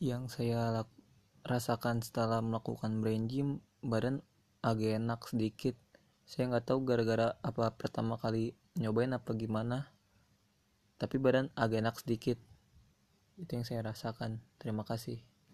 yang saya rasakan setelah melakukan brain gym badan agak enak sedikit. Saya nggak tahu gara-gara apa pertama kali nyobain apa gimana tapi badan agak enak sedikit. Itu yang saya rasakan. Terima kasih.